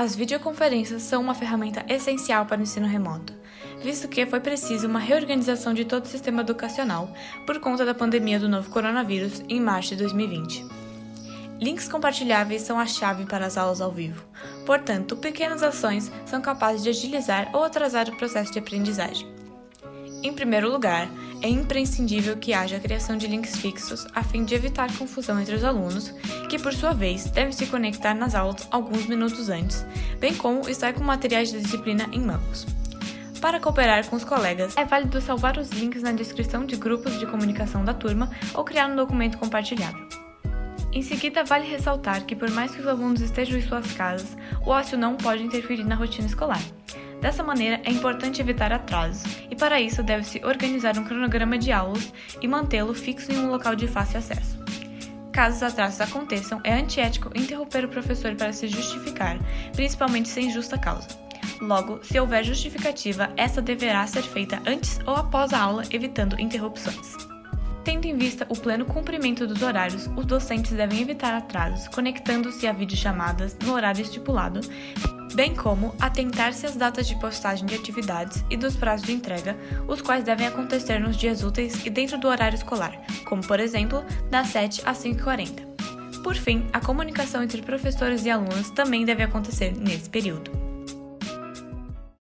As videoconferências são uma ferramenta essencial para o ensino remoto, visto que foi preciso uma reorganização de todo o sistema educacional por conta da pandemia do novo coronavírus em março de 2020. Links compartilháveis são a chave para as aulas ao vivo, portanto, pequenas ações são capazes de agilizar ou atrasar o processo de aprendizagem. Em primeiro lugar, é imprescindível que haja a criação de links fixos a fim de evitar confusão entre os alunos, que por sua vez devem se conectar nas aulas alguns minutos antes, bem como estar com materiais de disciplina em mãos. Para cooperar com os colegas, é válido salvar os links na descrição de grupos de comunicação da turma ou criar um documento compartilhável. Em seguida, vale ressaltar que, por mais que os alunos estejam em suas casas, o ócio não pode interferir na rotina escolar. Dessa maneira, é importante evitar atrasos, e para isso deve-se organizar um cronograma de aulas e mantê-lo fixo em um local de fácil acesso. Caso os atrasos aconteçam, é antiético interromper o professor para se justificar, principalmente sem justa causa. Logo, se houver justificativa, essa deverá ser feita antes ou após a aula, evitando interrupções. Tendo em vista o pleno cumprimento dos horários, os docentes devem evitar atrasos, conectando-se a videochamadas no horário estipulado, bem como atentar-se às datas de postagem de atividades e dos prazos de entrega, os quais devem acontecer nos dias úteis e dentro do horário escolar, como por exemplo, das 7 às 5h40. Por fim, a comunicação entre professores e alunos também deve acontecer nesse período.